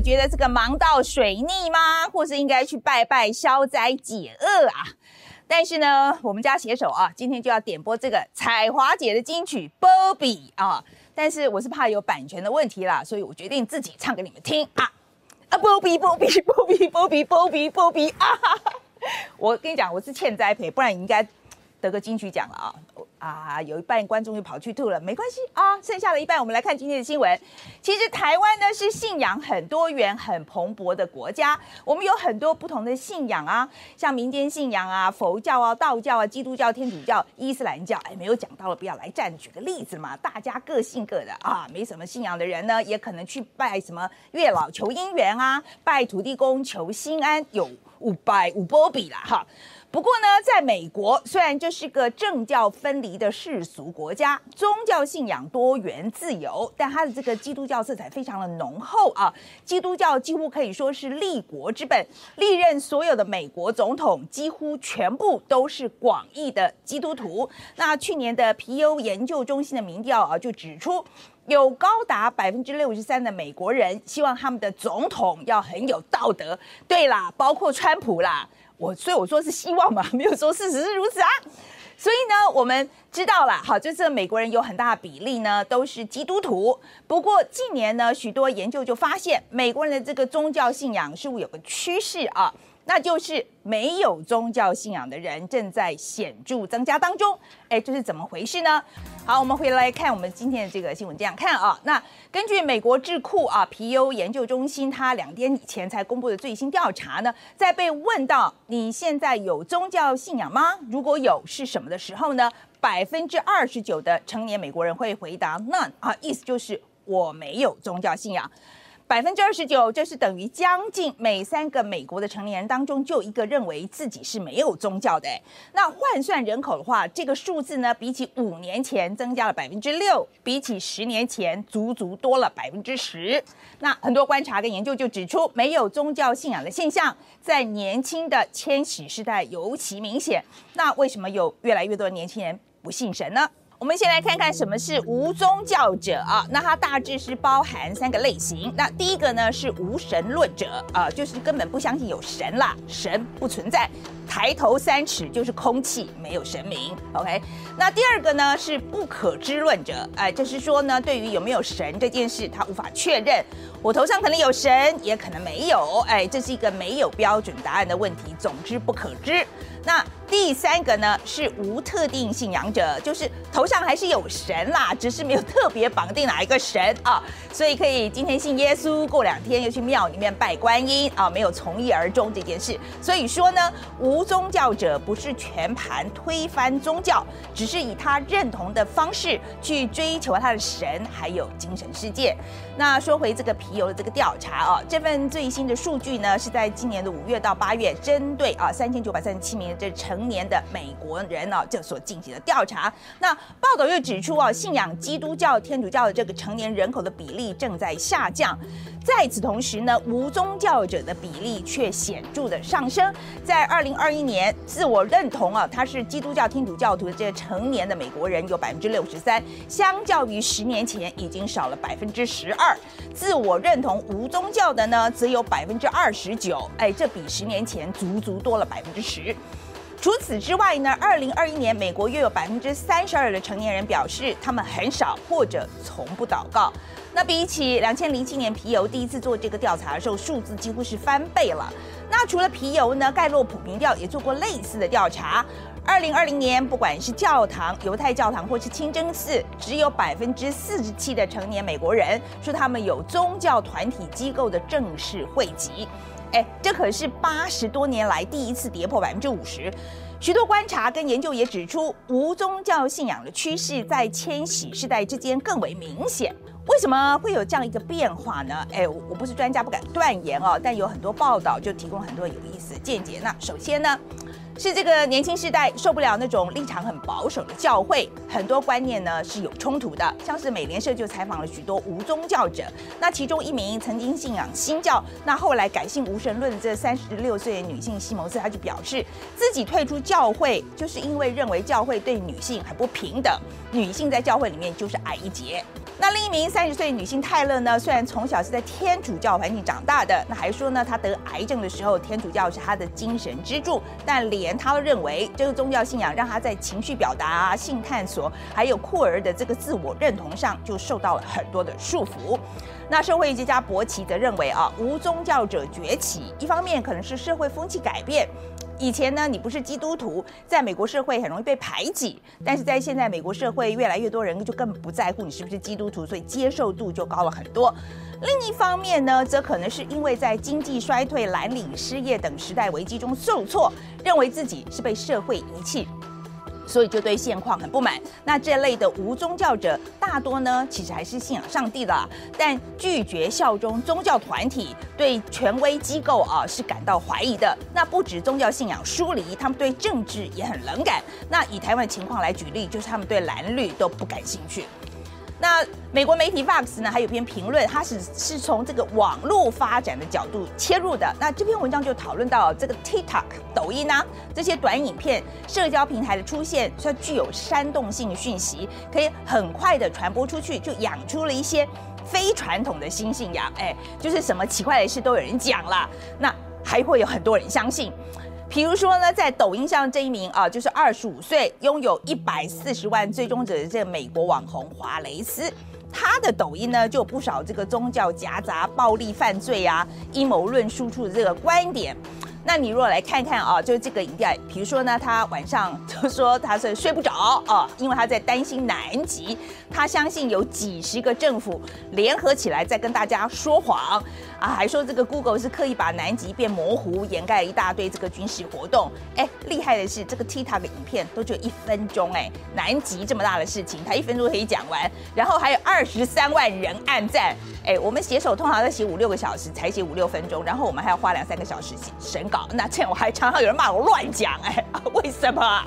觉得这个忙到水逆吗？或是应该去拜拜消灾解厄啊？但是呢，我们家写手啊，今天就要点播这个彩华姐的金曲《Bobby》啊。但是我是怕有版权的问题啦，所以我决定自己唱给你们听啊啊！Bobby，Bobby，Bobby，Bobby，Bobby 啊！我跟你讲，我是欠栽培，不然你应该得个金曲奖了啊。啊，有一半观众就跑去吐了，没关系啊，剩下的一半我们来看今天的新闻。其实台湾呢是信仰很多元、很蓬勃的国家，我们有很多不同的信仰啊，像民间信仰啊、佛教啊、道教啊、基督教、天主教、伊斯兰教，哎，没有讲到了，不要来站，举个例子嘛，大家各信各的啊，没什么信仰的人呢，也可能去拜什么月老求姻缘啊，拜土地公求心安，有五拜五波比啦哈。不过呢，在美国虽然就是个政教分离的世俗国家，宗教信仰多元自由，但它的这个基督教色彩非常的浓厚啊。基督教几乎可以说是立国之本，历任所有的美国总统几乎全部都是广义的基督徒。那去年的皮尤研究中心的民调啊，就指出有高达百分之六十三的美国人希望他们的总统要很有道德。对啦，包括川普啦。我所以我说是希望嘛，没有说事实是如此啊。所以呢，我们知道了，好，就是美国人有很大的比例呢都是基督徒。不过近年呢，许多研究就发现，美国人的这个宗教信仰似乎有个趋势啊。那就是没有宗教信仰的人正在显著增加当中，哎，这是怎么回事呢？好，我们回来看我们今天的这个新闻，这样看啊。那根据美国智库啊皮尤研究中心，它两天以前才公布的最新调查呢，在被问到你现在有宗教信仰吗？如果有，是什么的时候呢？百分之二十九的成年美国人会回答 none 啊，意思就是我没有宗教信仰。百分之二十九，这是等于将近每三个美国的成年人当中就一个认为自己是没有宗教的。那换算人口的话，这个数字呢，比起五年前增加了百分之六，比起十年前足足多了百分之十。那很多观察跟研究就指出，没有宗教信仰的现象在年轻的千禧世代尤其明显。那为什么有越来越多的年轻人不信神呢？我们先来看看什么是无宗教者啊？那它大致是包含三个类型。那第一个呢是无神论者啊，就是根本不相信有神啦，神不存在，抬头三尺就是空气，没有神明。OK，那第二个呢是不可知论者，哎，就是说呢，对于有没有神这件事，他无法确认。我头上可能有神，也可能没有，哎，这是一个没有标准答案的问题。总之不可知。那第三个呢是无特定信仰者，就是头上还是有神啦，只是没有特别绑定哪一个神啊，所以可以今天信耶稣，过两天又去庙里面拜观音啊，没有从一而终这件事。所以说呢，无宗教者不是全盘推翻宗教，只是以他认同的方式去追求他的神还有精神世界。那说回这个皮尤的这个调查啊，这份最新的数据呢是在今年的五月到八月，针对啊三千九百三十七名。这成年的美国人呢，就所进行的调查。那报道又指出啊，信仰基督教、天主教的这个成年人口的比例正在下降。在此同时呢，无宗教者的比例却显著的上升。在二零二一年，自我认同啊，他是基督教、天主教徒的这成年的美国人有百分之六十三，相较于十年前已经少了百分之十二。自我认同无宗教的呢，则有百分之二十九。哎，这比十年前足足多了百分之十。除此之外呢，二零二一年美国约有百分之三十二的成年人表示他们很少或者从不祷告。那比起两千零七年皮尤第一次做这个调查的时候，数字几乎是翻倍了。那除了皮尤呢，盖洛普民调也做过类似的调查。二零二零年，不管是教堂、犹太教堂或是清真寺，只有百分之四十七的成年美国人说他们有宗教团体机构的正式汇集。哎，这可是八十多年来第一次跌破百分之五十。许多观察跟研究也指出，无宗教信仰的趋势在千禧世代之间更为明显。为什么会有这样一个变化呢？哎，我不是专家，不敢断言哦。但有很多报道就提供很多有意思的见解。那首先呢？是这个年轻世代受不了那种立场很保守的教会，很多观念呢是有冲突的。像是美联社就采访了许多无宗教者，那其中一名曾经信仰新教，那后来改信无神论的这三十六岁的女性西蒙斯，她就表示自己退出教会，就是因为认为教会对女性很不平等，女性在教会里面就是矮一截。那另一名三十岁女性泰勒呢，虽然从小是在天主教环境长大的，那还说呢，她得癌症的时候，天主教是她的精神支柱，但连她都认为这个宗教信仰让她在情绪表达、性探索，还有酷儿的这个自我认同上，就受到了很多的束缚。那社会学家伯奇则认为啊，无宗教者崛起，一方面可能是社会风气改变。以前呢，你不是基督徒，在美国社会很容易被排挤；但是在现在美国社会，越来越多人就更不在乎你是不是基督徒，所以接受度就高了很多。另一方面呢，则可能是因为在经济衰退、蓝领失业等时代危机中受挫，认为自己是被社会遗弃。所以就对现况很不满。那这类的无宗教者大多呢，其实还是信仰上帝的，但拒绝效忠宗教团体，对权威机构啊是感到怀疑的。那不止宗教信仰疏离，他们对政治也很冷感。那以台湾的情况来举例，就是他们对蓝绿都不感兴趣。那美国媒体 Fox 呢，还有篇评论，它是是从这个网络发展的角度切入的。那这篇文章就讨论到这个 TikTok、抖音呢这些短影片社交平台的出现，它具有煽动性讯息，可以很快的传播出去，就养出了一些非传统的新信仰。哎，就是什么奇怪的事都有人讲了，那还会有很多人相信。比如说呢，在抖音上这一名啊，就是二十五岁，拥有一百四十万追踪者的这个美国网红华雷斯，他的抖音呢就有不少这个宗教夹杂暴力犯罪啊、阴谋论输出的这个观点。那你如果来看看啊，就是这个影片，比如说呢，他晚上就说他是睡不着啊，因为他在担心南极，他相信有几十个政府联合起来在跟大家说谎。啊，还说这个 Google 是刻意把南极变模糊，掩盖一大堆这个军事活动。哎，厉害的是这个 TikTok 影片都只有一分钟，哎，南极这么大的事情，他一分钟可以讲完，然后还有二十三万人按赞。哎，我们写手通常在写五六个小时，才写五六分钟，然后我们还要花两三个小时审稿。那这样我还常常有人骂我乱讲，哎，为什么？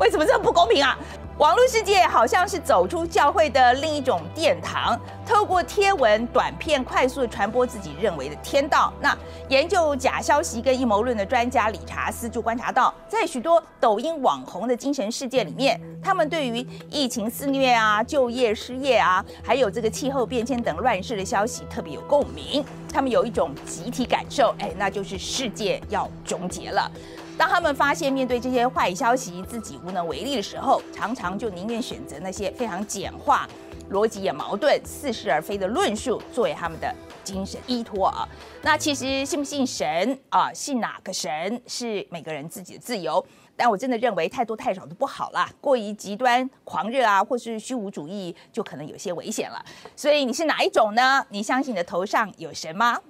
为什么这么不公平啊？网络世界好像是走出教会的另一种殿堂，透过贴文、短片快速传播自己认为的天道。那研究假消息跟阴谋论的专家理查斯就观察到，在许多抖音网红的精神世界里面，他们对于疫情肆虐啊、就业失业啊，还有这个气候变迁等乱世的消息特别有共鸣。他们有一种集体感受，哎，那就是世界要终结了。当他们发现面对这些坏消息自己无能为力的时候，常常就宁愿选择那些非常简化、逻辑也矛盾、似是而非的论述作为他们的精神依托啊。那其实信不信神啊，信哪个神是每个人自己的自由。但我真的认为太多太少都不好啦，过于极端狂热啊，或是虚无主义，就可能有些危险了。所以你是哪一种呢？你相信你的头上有神吗？